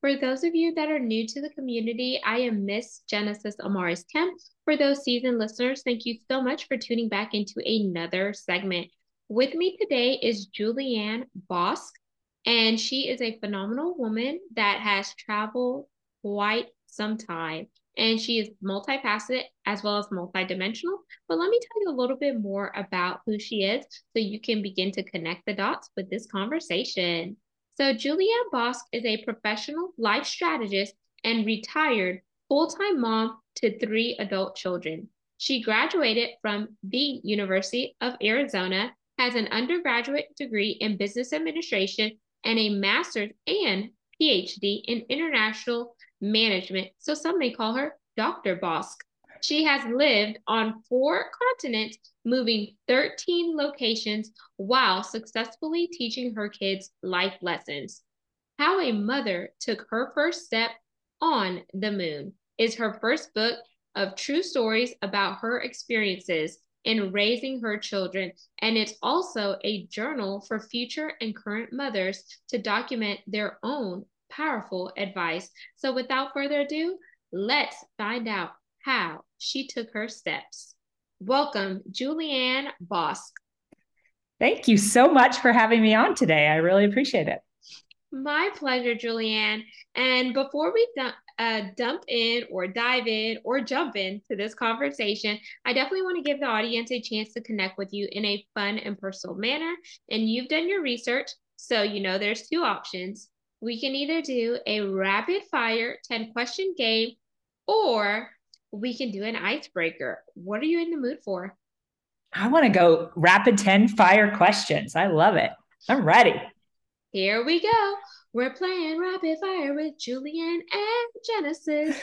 For those of you that are new to the community, I am Miss Genesis Amaris Kemp, for those seasoned listeners, thank you so much for tuning back into another segment. With me today is Julianne Bosch, and she is a phenomenal woman that has traveled quite some time. And she is multifaceted as well as multidimensional. But let me tell you a little bit more about who she is so you can begin to connect the dots with this conversation. So, Julia Bosch is a professional life strategist and retired full time mom to three adult children. She graduated from the University of Arizona, has an undergraduate degree in business administration and a master's and PhD in international management. So some may call her Dr. Bosch. She has lived on four continents, moving 13 locations while successfully teaching her kids life lessons. How a Mother Took Her First Step on the Moon is her first book of true stories about her experiences in raising her children. And it's also a journal for future and current mothers to document their own powerful advice. So, without further ado, let's find out how she took her steps. Welcome, Julianne Bosch. Thank you so much for having me on today. I really appreciate it. My pleasure, Julianne. And before we uh, dump in or dive in or jump into this conversation, I definitely want to give the audience a chance to connect with you in a fun and personal manner. And you've done your research, so you know there's two options. We can either do a rapid fire 10 question game or we can do an icebreaker. What are you in the mood for? I want to go rapid 10 fire questions. I love it. I'm ready. Here we go. We're playing rapid fire with Julian and Genesis.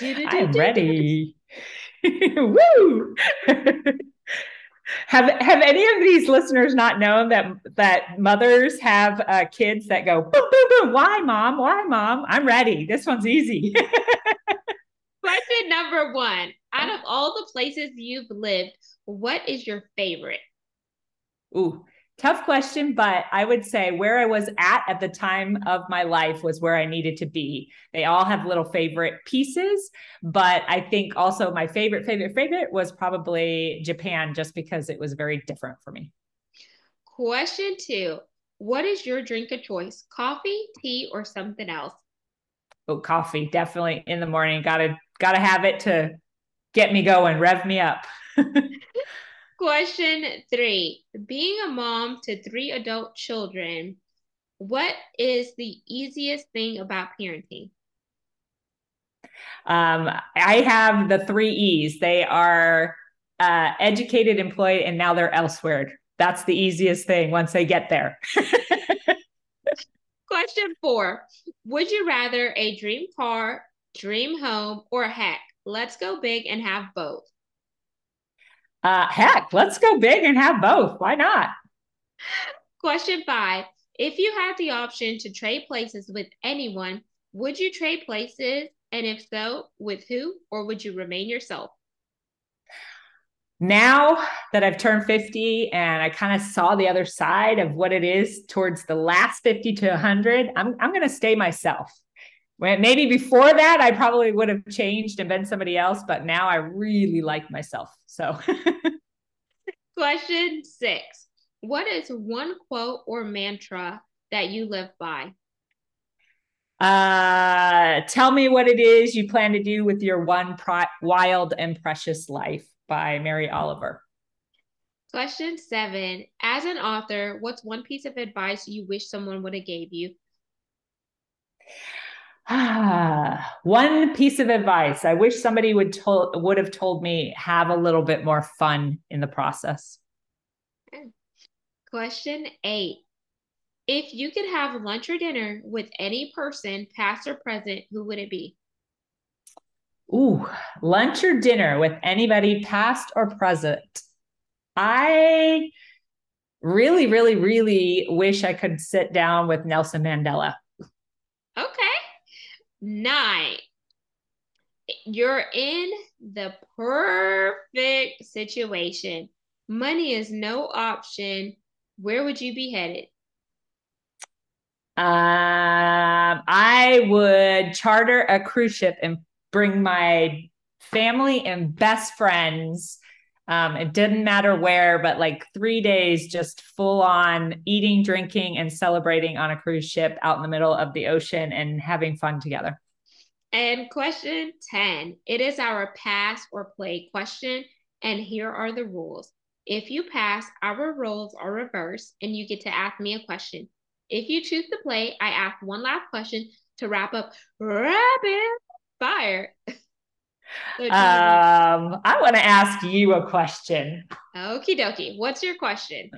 I'm ready. Woo! have have any of these listeners not known that that mothers have uh, kids that go boom boom boom? Why, mom? Why, mom? I'm ready. This one's easy. Number one: Out of all the places you've lived, what is your favorite? Ooh, Tough question, but I would say where I was at at the time of my life was where I needed to be. They all have little favorite pieces, but I think also my favorite, favorite, favorite was probably Japan just because it was very different for me. Question two What is your drink of choice? Coffee, tea, or something else? Oh, coffee, definitely in the morning. Gotta, gotta have it to get me going, rev me up. Question three Being a mom to three adult children, what is the easiest thing about parenting? Um, I have the three E's. They are uh, educated, employed, and now they're elsewhere. That's the easiest thing once they get there. Question four Would you rather a dream car, dream home, or heck, let's go big and have both? Uh, heck, let's go big and have both. Why not? Question five. If you had the option to trade places with anyone, would you trade places? And if so, with who? Or would you remain yourself? Now that I've turned 50 and I kind of saw the other side of what it is towards the last 50 to 100, I'm, I'm going to stay myself. When, maybe before that, I probably would have changed and been somebody else, but now I really like myself. So, question six What is one quote or mantra that you live by? Uh, tell me what it is you plan to do with your one pro- wild and precious life by Mary Oliver. Question seven. As an author, what's one piece of advice you wish someone would have gave you? Ah, one piece of advice. I wish somebody would told would have told me have a little bit more fun in the process. Question eight. If you could have lunch or dinner with any person, past or present, who would it be? Ooh, lunch or dinner with anybody, past or present. I really, really, really wish I could sit down with Nelson Mandela. Nine. You're in the perfect situation. Money is no option. Where would you be headed? Um, I would charter a cruise ship and bring my family and best friends. Um, it didn't matter where, but like three days, just full on eating, drinking, and celebrating on a cruise ship out in the middle of the ocean and having fun together. And question 10 it is our pass or play question. And here are the rules. If you pass, our roles are reversed and you get to ask me a question. If you choose to play, I ask one last question to wrap up rapid fire. um, I want to ask you a question. Okie dokie. What's your question?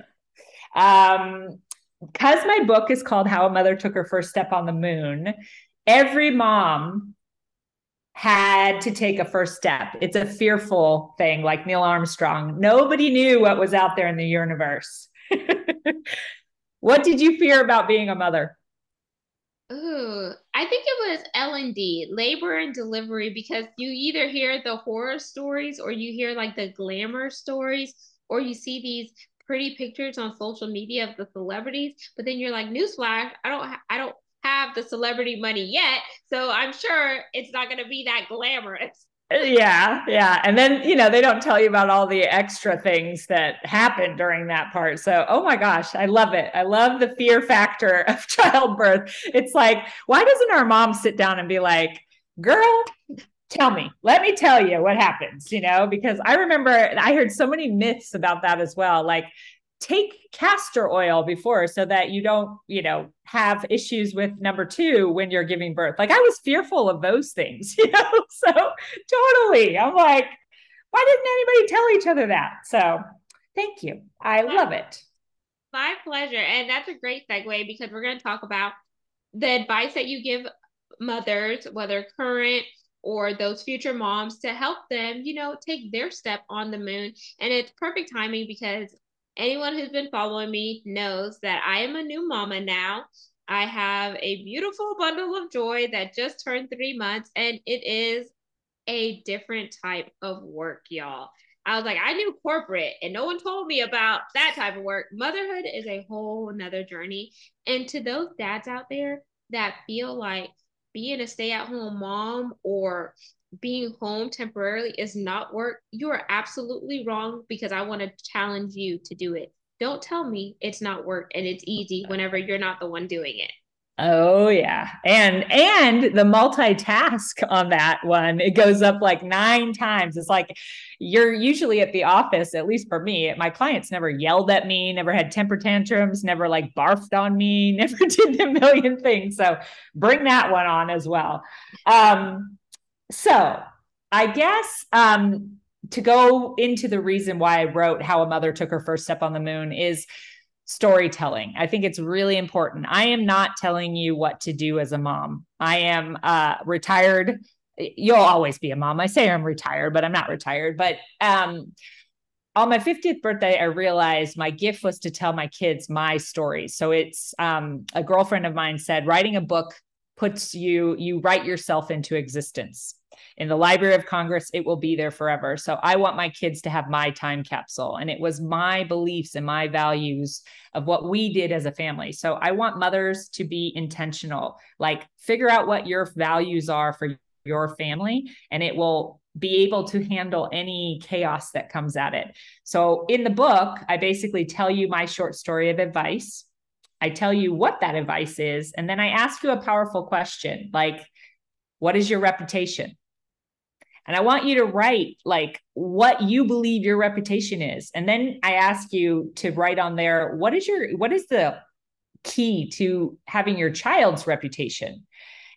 Um, because my book is called How a Mother Took Her First Step on the Moon, every mom had to take a first step. It's a fearful thing, like Neil Armstrong. Nobody knew what was out there in the universe. what did you fear about being a mother? Ooh, I think it was L and D, labor and delivery, because you either hear the horror stories or you hear like the glamour stories, or you see these pretty pictures on social media of the celebrities. But then you're like, newsflash, I don't, I don't have the celebrity money yet. So I'm sure it's not going to be that glamorous. Yeah, yeah. And then, you know, they don't tell you about all the extra things that happen during that part. So, oh my gosh, I love it. I love the fear factor of childbirth. It's like, why doesn't our mom sit down and be like, girl, tell me, let me tell you what happens, you know? Because I remember I heard so many myths about that as well. Like, take castor oil before so that you don't, you know, have issues with number two when you're giving birth. Like I was fearful of those things, you know? So totally. I'm like, why didn't anybody tell each other that? So thank you. I love it. My pleasure. And that's a great segue because we're going to talk about the advice that you give mothers, whether current or those future moms, to help them, you know, take their step on the moon. And it's perfect timing because anyone who's been following me knows that I am a new mama now. I have a beautiful bundle of joy that just turned three months, and it is a different type of work, y'all. I was like, I knew corporate, and no one told me about that type of work. Motherhood is a whole another journey. And to those dads out there that feel like being a stay at home mom or being home temporarily is not work, you are absolutely wrong because I want to challenge you to do it. Don't tell me it's not work and it's easy whenever you're not the one doing it. Oh yeah. And and the multitask on that one, it goes up like 9 times. It's like you're usually at the office, at least for me, my clients never yelled at me, never had temper tantrums, never like barfed on me, never did a million things. So bring that one on as well. Um so I guess um, to go into the reason why I wrote How a Mother Took Her First Step on the Moon is storytelling. I think it's really important. I am not telling you what to do as a mom. I am uh, retired. You'll always be a mom. I say I'm retired, but I'm not retired. But um, on my 50th birthday, I realized my gift was to tell my kids my stories. So it's um, a girlfriend of mine said, writing a book puts you, you write yourself into existence in the Library of Congress, it will be there forever. So I want my kids to have my time capsule. And it was my beliefs and my values of what we did as a family. So I want mothers to be intentional, like figure out what your values are for your family, and it will be able to handle any chaos that comes at it. So in the book, I basically tell you my short story of advice. I tell you what that advice is. And then I ask you a powerful question like, what is your reputation? And I want you to write like what you believe your reputation is. And then I ask you to write on there what is your what is the key to having your child's reputation?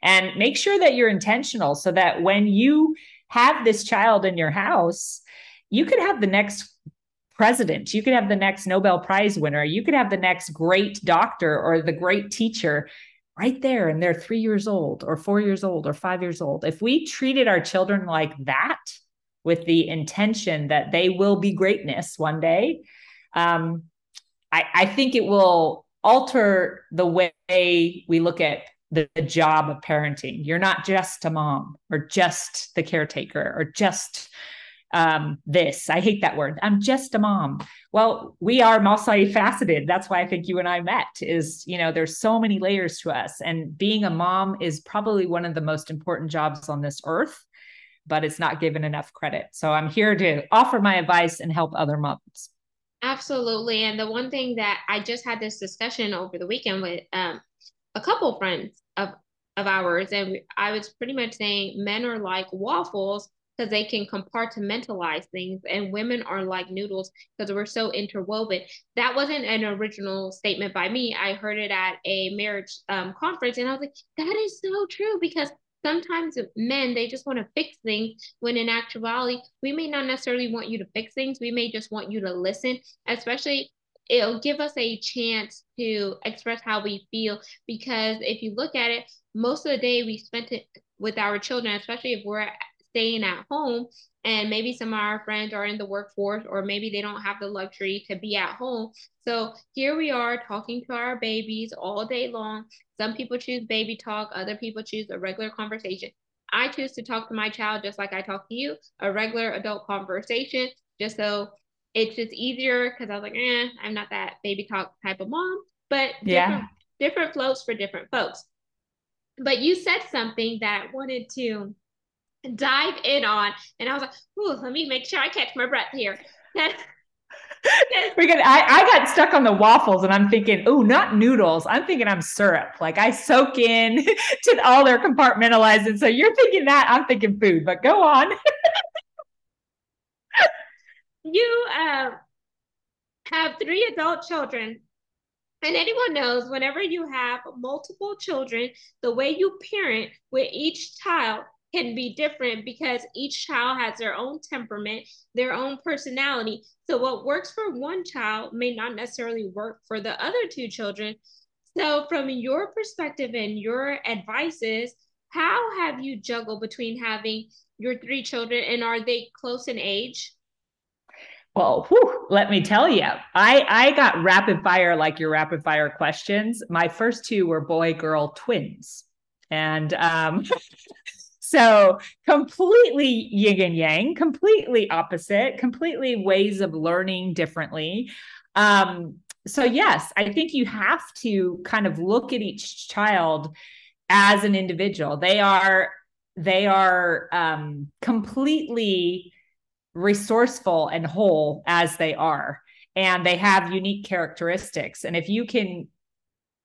And make sure that you're intentional so that when you have this child in your house, you could have the next president, you could have the next Nobel Prize winner, you could have the next great doctor or the great teacher right there and they're three years old or four years old or five years old. If we treated our children like that with the intention that they will be greatness one day, um, I, I think it will alter the way we look at the, the, job of parenting. You're not just a mom or just the caretaker or just um, this. I hate that word. I'm just a mom. Well, we are multifaceted. That's why I think you and I met. Is you know, there's so many layers to us, and being a mom is probably one of the most important jobs on this earth, but it's not given enough credit. So I'm here to offer my advice and help other moms. Absolutely. And the one thing that I just had this discussion over the weekend with um, a couple friends of of ours, and I was pretty much saying men are like waffles because they can compartmentalize things and women are like noodles because we're so interwoven. That wasn't an original statement by me. I heard it at a marriage um, conference and i was like that is so true because sometimes men they just want to fix things when in actuality we may not necessarily want you to fix things we may just want you to listen especially it'll give us a chance to express how we feel because if you look at it most of the day we spent it with our children especially if we're staying at home and maybe some of our friends are in the workforce or maybe they don't have the luxury to be at home. So here we are talking to our babies all day long. Some people choose baby talk other people choose a regular conversation. I choose to talk to my child just like i talk to you a regular adult conversation just so it's just easier because i was like eh i'm not that baby talk type of mom but yeah. different, different floats for different folks. But you said something that I wanted to dive in on. And I was like, ooh, let me make sure I catch my breath here. We're I, I got stuck on the waffles and I'm thinking, oh, not noodles. I'm thinking I'm syrup. Like I soak in to all their compartmentalized. And so you're thinking that, I'm thinking food, but go on. you uh, have three adult children. And anyone knows whenever you have multiple children, the way you parent with each child can be different because each child has their own temperament, their own personality. So, what works for one child may not necessarily work for the other two children. So, from your perspective and your advices, how have you juggled between having your three children and are they close in age? Well, whew, let me tell you, I I got rapid fire like your rapid fire questions. My first two were boy girl twins, and um, So completely yin and yang, completely opposite, completely ways of learning differently. Um, so yes, I think you have to kind of look at each child as an individual. They are they are um, completely resourceful and whole as they are, and they have unique characteristics. And if you can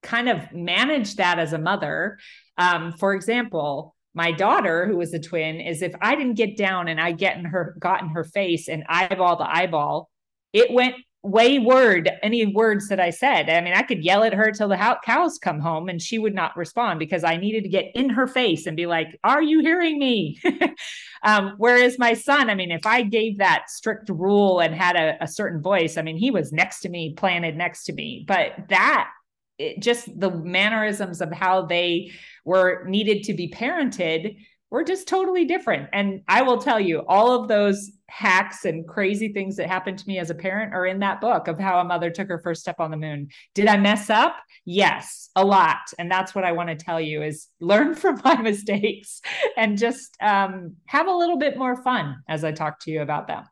kind of manage that as a mother, um, for example, my daughter who was a twin is if i didn't get down and i get in her got in her face and eyeball to eyeball it went wayward any words that i said. I mean i could yell at her till the cows come home and she would not respond because i needed to get in her face and be like are you hearing me? Um, whereas my son i mean if i gave that strict rule and had a, a certain voice i mean he was next to me planted next to me. But that it, just the mannerisms of how they were needed to be parented were just totally different. And I will tell you, all of those hacks and crazy things that happened to me as a parent are in that book of how a mother took her first step on the moon. Did I mess up? Yes, a lot. And that's what I want to tell you is learn from my mistakes and just um, have a little bit more fun as I talk to you about them.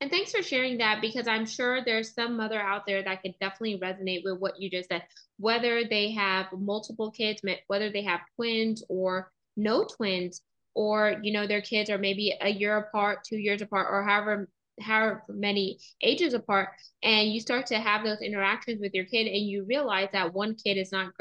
And thanks for sharing that because I'm sure there's some mother out there that could definitely resonate with what you just said, whether they have multiple kids, whether they have twins or no twins, or you know their kids are maybe a year apart, two years apart, or however however many ages apart and you start to have those interactions with your kid and you realize that one kid is not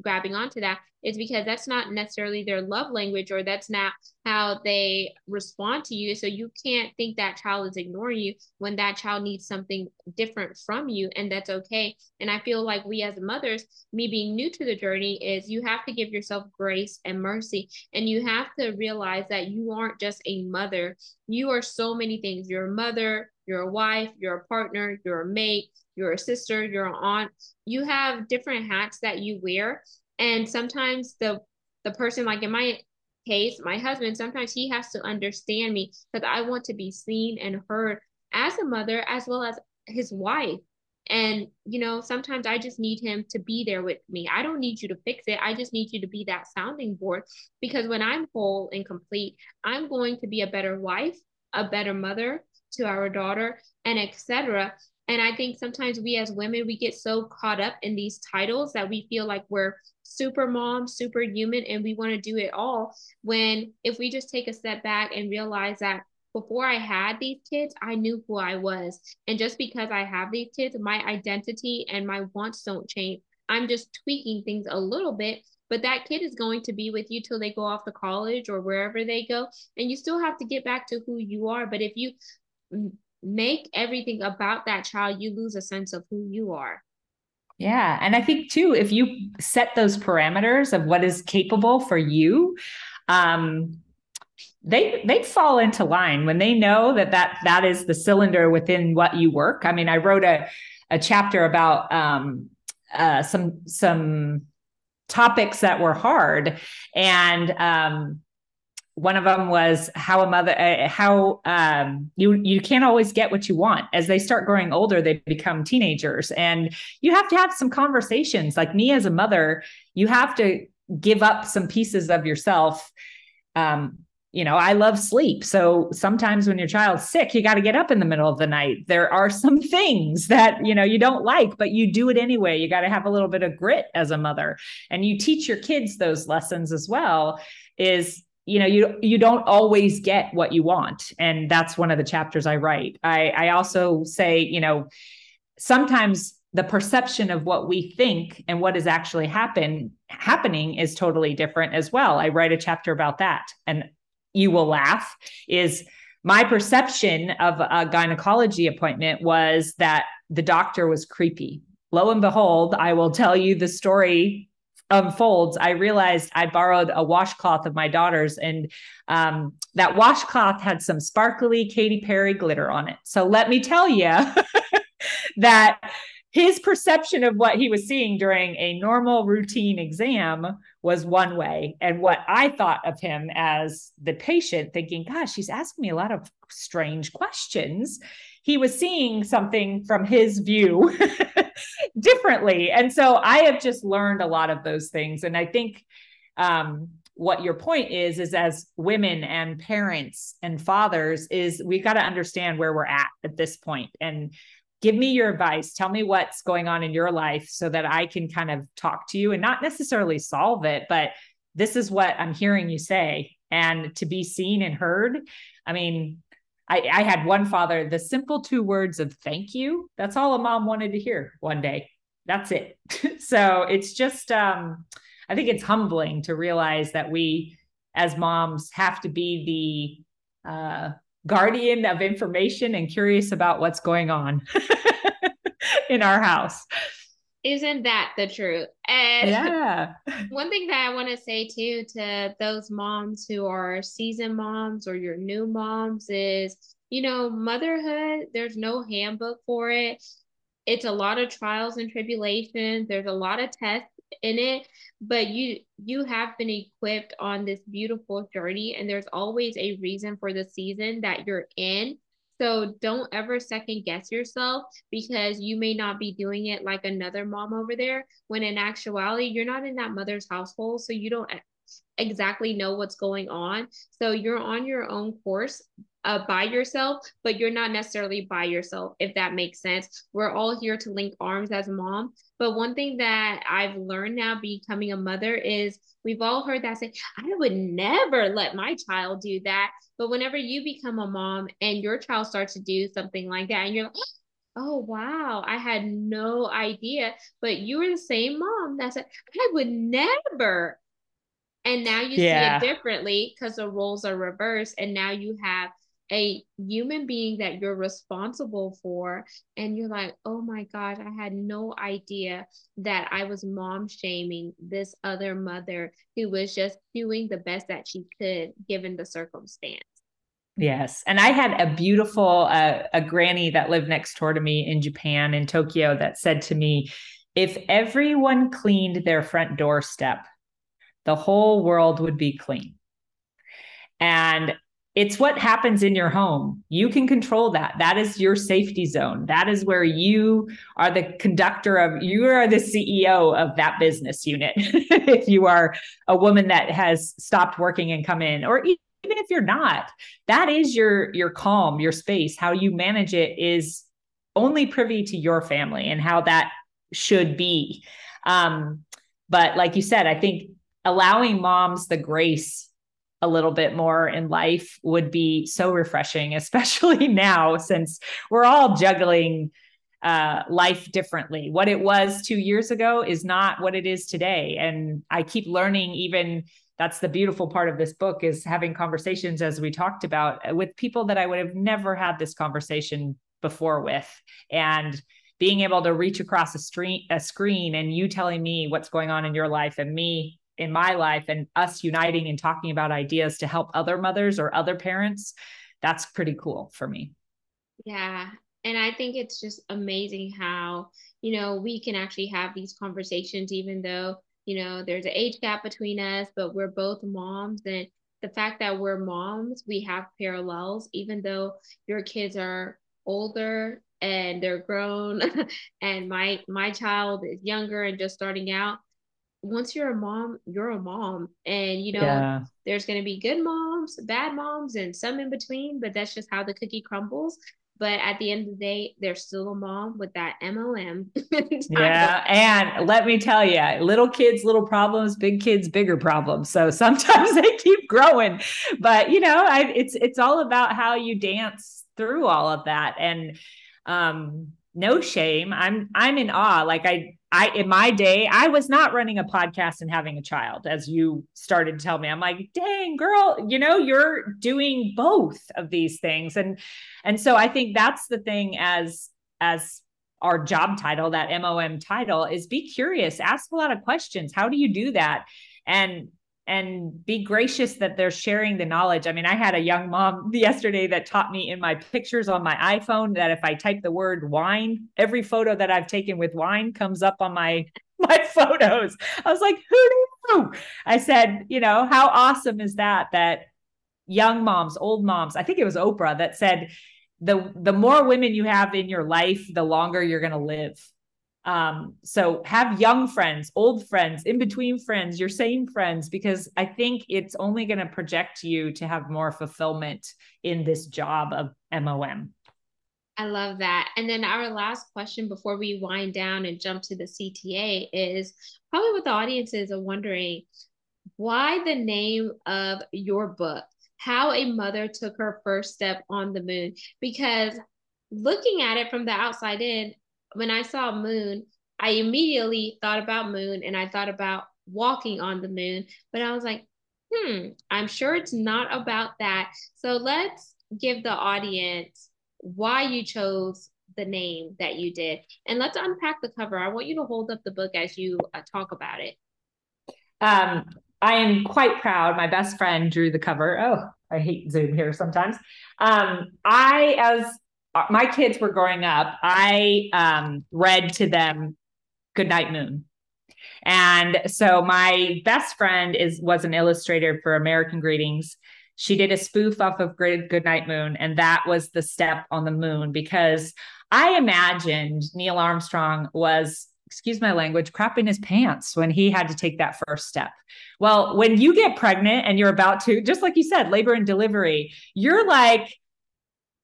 grabbing onto that is because that's not necessarily their love language or that's not how they respond to you. So you can't think that child is ignoring you when that child needs something different from you and that's okay. And i feel like we as mothers me being new to the journey is you have to give yourself grace and mercy and you have to realize that you aren't just a mother. You are so many things. You're a mother you're a wife, you're a partner, you're a mate, you're a sister, you're an aunt. You have different hats that you wear. And sometimes the the person like in my case, my husband, sometimes he has to understand me because I want to be seen and heard as a mother as well as his wife. And, you know, sometimes I just need him to be there with me. I don't need you to fix it. I just need you to be that sounding board because when I'm whole and complete, I'm going to be a better wife, a better mother to our daughter, and etc. And I think sometimes we as women, we get so caught up in these titles that we feel like we're super mom, superhuman, and we want to do it all. When if we just take a step back and realize that before I had these kids, I knew who I was. And just because I have these kids, my identity and my wants don't change. I'm just tweaking things a little bit, but that kid is going to be with you till they go off to college or wherever they go. And you still have to get back to who you are. But if you make everything about that child, you lose a sense of who you are. Yeah. And I think too, if you set those parameters of what is capable for you, um, they they fall into line when they know that that that is the cylinder within what you work. I mean, I wrote a a chapter about um, uh, some some topics that were hard, and um, one of them was how a mother uh, how um, you you can't always get what you want. As they start growing older they become teenagers. And you have to have some conversations. Like me as a mother you have to give up some pieces of yourself. Um, you know i love sleep. So sometimes when your child's sick you got to get up in the middle of the night. There are some things that you know you don't like but you do it anyway. You got to have a little bit of grit as a mother. And you teach your kids those lessons as well is you know you you don't always get what you want. And that's one of the chapters i write. I i also say you know sometimes the perception of what we think and what is actually happen happening is totally different as well. I write a chapter about that. And you will laugh is my perception of a gynecology appointment was that the doctor was creepy. Lo and behold i will tell you the story unfolds, I realized I borrowed a washcloth of my daughter's, and um, that washcloth had some sparkly Katy Perry glitter on it. So let me tell you that his perception of what he was seeing during a normal routine exam was one way. And what I thought of him as the patient, thinking, gosh, she's asking me a lot of strange questions he was seeing something from his view differently. And so I have just learned a lot of those things. And I think um, what your point is, is as women and parents and fathers, is we got to understand where we're at at this point and give me your advice. Tell me what's going on in your life so that I can kind of talk to you and not necessarily solve it, but this is what I'm hearing you say. And to be seen and heard. I mean, I, I had one father, the simple two words of thank you. That's all a mom wanted to hear one day. That's it. so it's just, um, I think it's humbling to realize that we as moms have to be the uh, guardian of information and curious about what's going on in our house. Isn't that the truth? And yeah. one thing that I want to say too to those moms who are seasoned moms or your new moms is, you know, motherhood, there's no handbook for it. It's a lot of trials and tribulations. There's a lot of tests in it, but you you have been equipped on this beautiful journey and there's always a reason for the season that you're in so don't ever second guess yourself because you may not be doing it like another mom over there when in actuality you're not in that mother's household so you don't exactly know what's going on. So you're on your own course uh, by yourself, but you're not necessarily by yourself, if that makes sense. We're all here to link arms as a mom. But one thing that I've learned now becoming a mother is we've all heard that say, I would never let my child do that. But whenever you become a mom and your child starts to do something like that, and you're like, oh, wow, I had no idea. But you were the same mom that said, I would never. And now you yeah. see it differently because the roles are reversed. And now you have a human being that you're responsible for and you're like oh my gosh i had no idea that i was mom shaming this other mother who was just doing the best that she could given the circumstance Yes. And I had a beautiful uh, a granny that lived next door to me in Japan in Tokyo that said to me, if everyone cleaned their front doorstep, the whole world would be clean. And it's what happens in your home. You can control that. That is your safety zone. That is where you are the conductor of, you are the CEO of that business unit. if you are a woman that has stopped working and come in, or even if you're not, that is your your calm, your space. How you manage it is only privy to your family and how that should be. Um, but like you said, I think allowing moms the grace a little bit more in life would be so refreshing, especially now since we're all juggling uh, life differently. What it was two years ago is not what it is today. And I keep learning, even that's the beautiful part of this book is having conversations as we talked about uh, with people that I would have never had this conversation before with. And being able to reach across a screen, a screen and you telling me what's going on in your life and me in my life and us uniting and talking about ideas to help other mothers or other parents, that's pretty cool for me. Yeah. And I think it's just amazing how, you know, we can actually have these conversations, even though, you know, there's an age gap between us, but we're both moms. And the fact that we're moms, we have parallels, even though your kids are older and they're grown and my my child is younger and just starting out once you're a mom, you're a mom. And you know, yeah. there's gonna be good moms, bad moms, and some in between, but that's just how the cookie crumbles. But at the end of the day, they're still a mom with that MOM. yeah. And let me tell you, little kids, little problems, big kids, bigger problems. So sometimes they keep growing. But you know, I, it's it's all about how you dance through all of that. And um no shame. I'm I'm in awe. Like I I in my day, I was not running a podcast and having a child, as you started to tell me. I'm like, dang, girl, you know, you're doing both of these things. And and so I think that's the thing as as our job title, that MOM title, is be curious, ask a lot of questions. How do you do that? And and be gracious that they're sharing the knowledge. I mean, I had a young mom yesterday that taught me in my pictures on my iPhone that if I type the word wine, every photo that I've taken with wine comes up on my my photos. I was like, who knew? I said, you know, how awesome is that that young moms, old moms, I think it was Oprah that said the the more women you have in your life, the longer you're going to live. Um, so have young friends, old friends, in between friends, your same friends, because I think it's only going to project you to have more fulfillment in this job of MOM. I love that. And then our last question before we wind down and jump to the CTA is probably what the audiences are wondering why the name of your book, How a Mother Took Her First Step on the Moon? Because looking at it from the outside in, when I saw moon, I immediately thought about moon and I thought about walking on the moon, but I was like, hmm, I'm sure it's not about that. So let's give the audience why you chose the name that you did. And let's unpack the cover. I want you to hold up the book as you uh, talk about it. Um, I am quite proud. My best friend drew the cover. Oh, I hate Zoom here sometimes. Um, I, as my kids were growing up, I um, read to them Goodnight Moon. And so my best friend is was an illustrator for American Greetings. She did a spoof off of Goodnight Moon, and that was the step on the moon because I imagined Neil Armstrong was excuse my language, crapping his pants when he had to take that first step. Well, when you get pregnant and you're about to, just like you said, labor and delivery, you're like,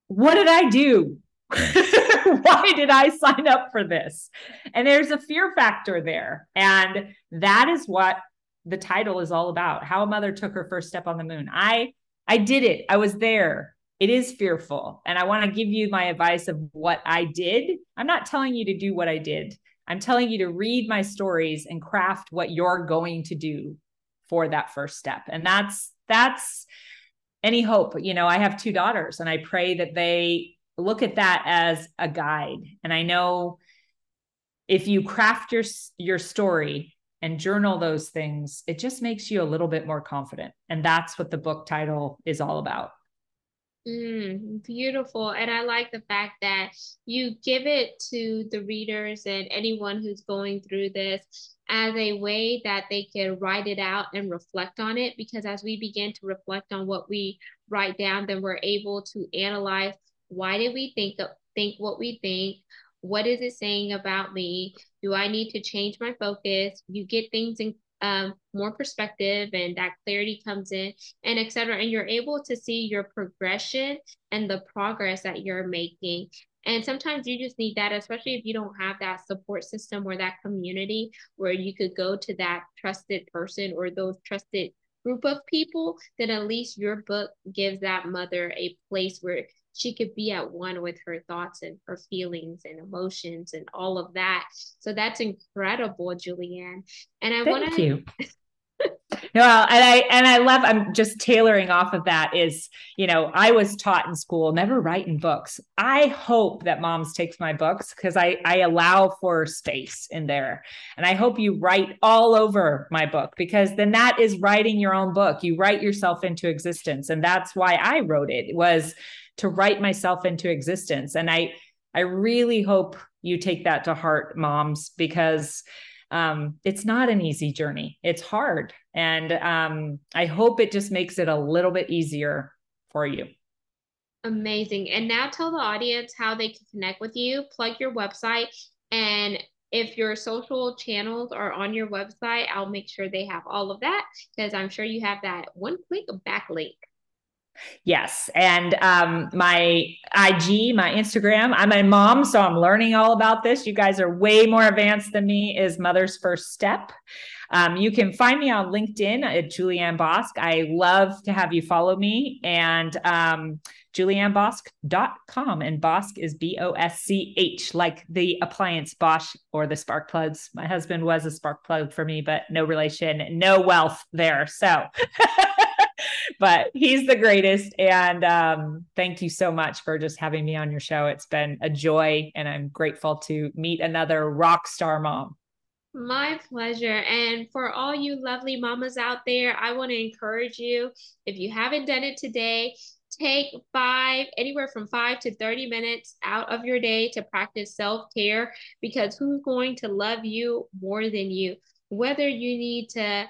what did I do? Why did I sign up for this? And there's a fear factor there. And that is what the title is all about. How a mother took her first step on the moon. I I did it. I was there. It is fearful. And I want to give you my advice of what I did. I'm not telling you to do what I did. I'm telling you to read my stories and craft what you're going to do for that first step. And that's that's any hope. You know, I have two daughters and I pray that they look at that as a guide. And I know if you craft your your story and journal those things, it just makes you a little bit more confident. And that's what the book title is all about. Mm, beautiful. And I like the fact that you give it to the readers and anyone who's going through this as a way that they can write it out and reflect on it. Because as we begin to reflect on what we write down, then we're able to analyze why did we think of, think what we think? What is it saying about me? Do I need to change my focus? You get things in um, more perspective and that clarity comes in and etc and you're able to see your progression and the progress that you're making and sometimes you just need that especially if you don't have that support system or that community where you could go to that trusted person or those trusted group of people then at least your book gives that mother a place where she could be at one with her thoughts and her feelings and emotions and all of that. So that's incredible, Julianne. And I want to no, and I and I love. I'm just tailoring off of that. Is you know I was taught in school never write in books. I hope that moms takes my books because I I allow for space in there, and I hope you write all over my book because then that is writing your own book. You write yourself into existence, and that's why I wrote it was to write myself into existence. And I I really hope you take that to heart, moms, because um, it's not an easy journey. It's hard. And um, I hope it just makes it a little bit easier for you. Amazing. And now tell the audience how they can connect with you, plug your website, and if your social channels are on your website, I'll make sure they have all of that because I'm sure you have that one click backlink. Yes. And um, my IG, my Instagram, I'm a mom, so I'm learning all about this. You guys are way more advanced than me, is Mother's First Step. Um, you can find me on LinkedIn at Julianne Bosch. I love to have you follow me and um, juliannebosch.com. And Bosch is B O S C H, like the appliance Bosch or the spark plugs. My husband was a spark plug for me, but no relation, no wealth there. So but he's the greatest. And um, thank you so much for just having me on your show. It's been a joy, and I'm grateful to meet another rock star mom. My pleasure. And for all you lovely mamas out there, I want to encourage you if you haven't done it today, take five, anywhere from five to 30 minutes out of your day to practice self care because who's going to love you more than you? Whether you need to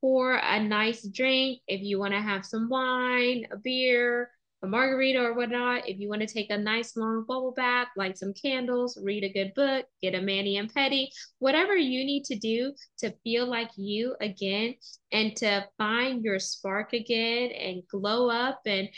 pour a nice drink, if you want to have some wine, a beer, a margarita or whatnot, if you want to take a nice long bubble bath, light some candles, read a good book, get a mani and pedi, whatever you need to do to feel like you again and to find your spark again and glow up and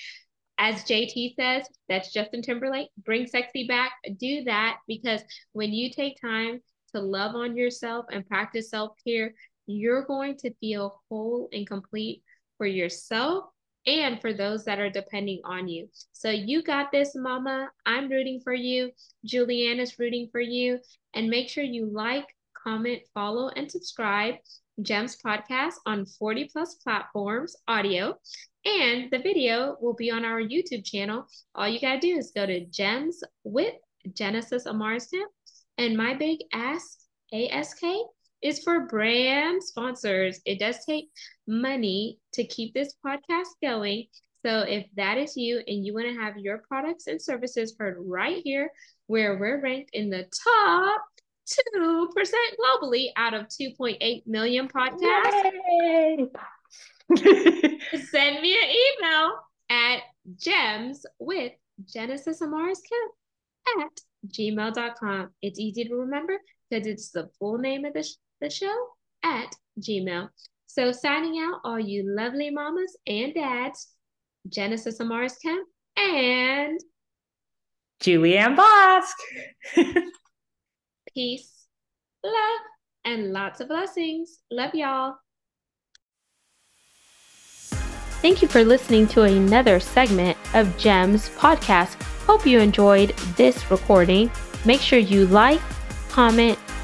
as JT says, that's Justin Timberlake, bring sexy back. Do that because when you take time to love on yourself and practice self care, you're going to feel whole and complete for yourself and for those that are depending on you. So you got this, mama. I'm rooting for you. Julianne is rooting for you. And make sure you like, comment, follow, and subscribe GEMS podcast on 40 plus platforms, audio, and the video will be on our YouTube channel. All you got to do is go to GEMS with Genesis Amaristan and my big ask, ASK, is for brand sponsors. It does take money to keep this podcast going. So if that is you and you want to have your products and services heard right here, where we're ranked in the top 2% globally out of 2.8 million podcasts, send me an email at gems with Genesis Amaris Kemp at gmail.com. It's easy to remember because it's the full name of the, the show at Gmail. So signing out, all you lovely mamas and dads, Genesis Amaris Kemp and Julianne Bosch. Peace, love, and lots of blessings. Love y'all. Thank you for listening to another segment of GEMS podcast. Hope you enjoyed this recording. Make sure you like, comment,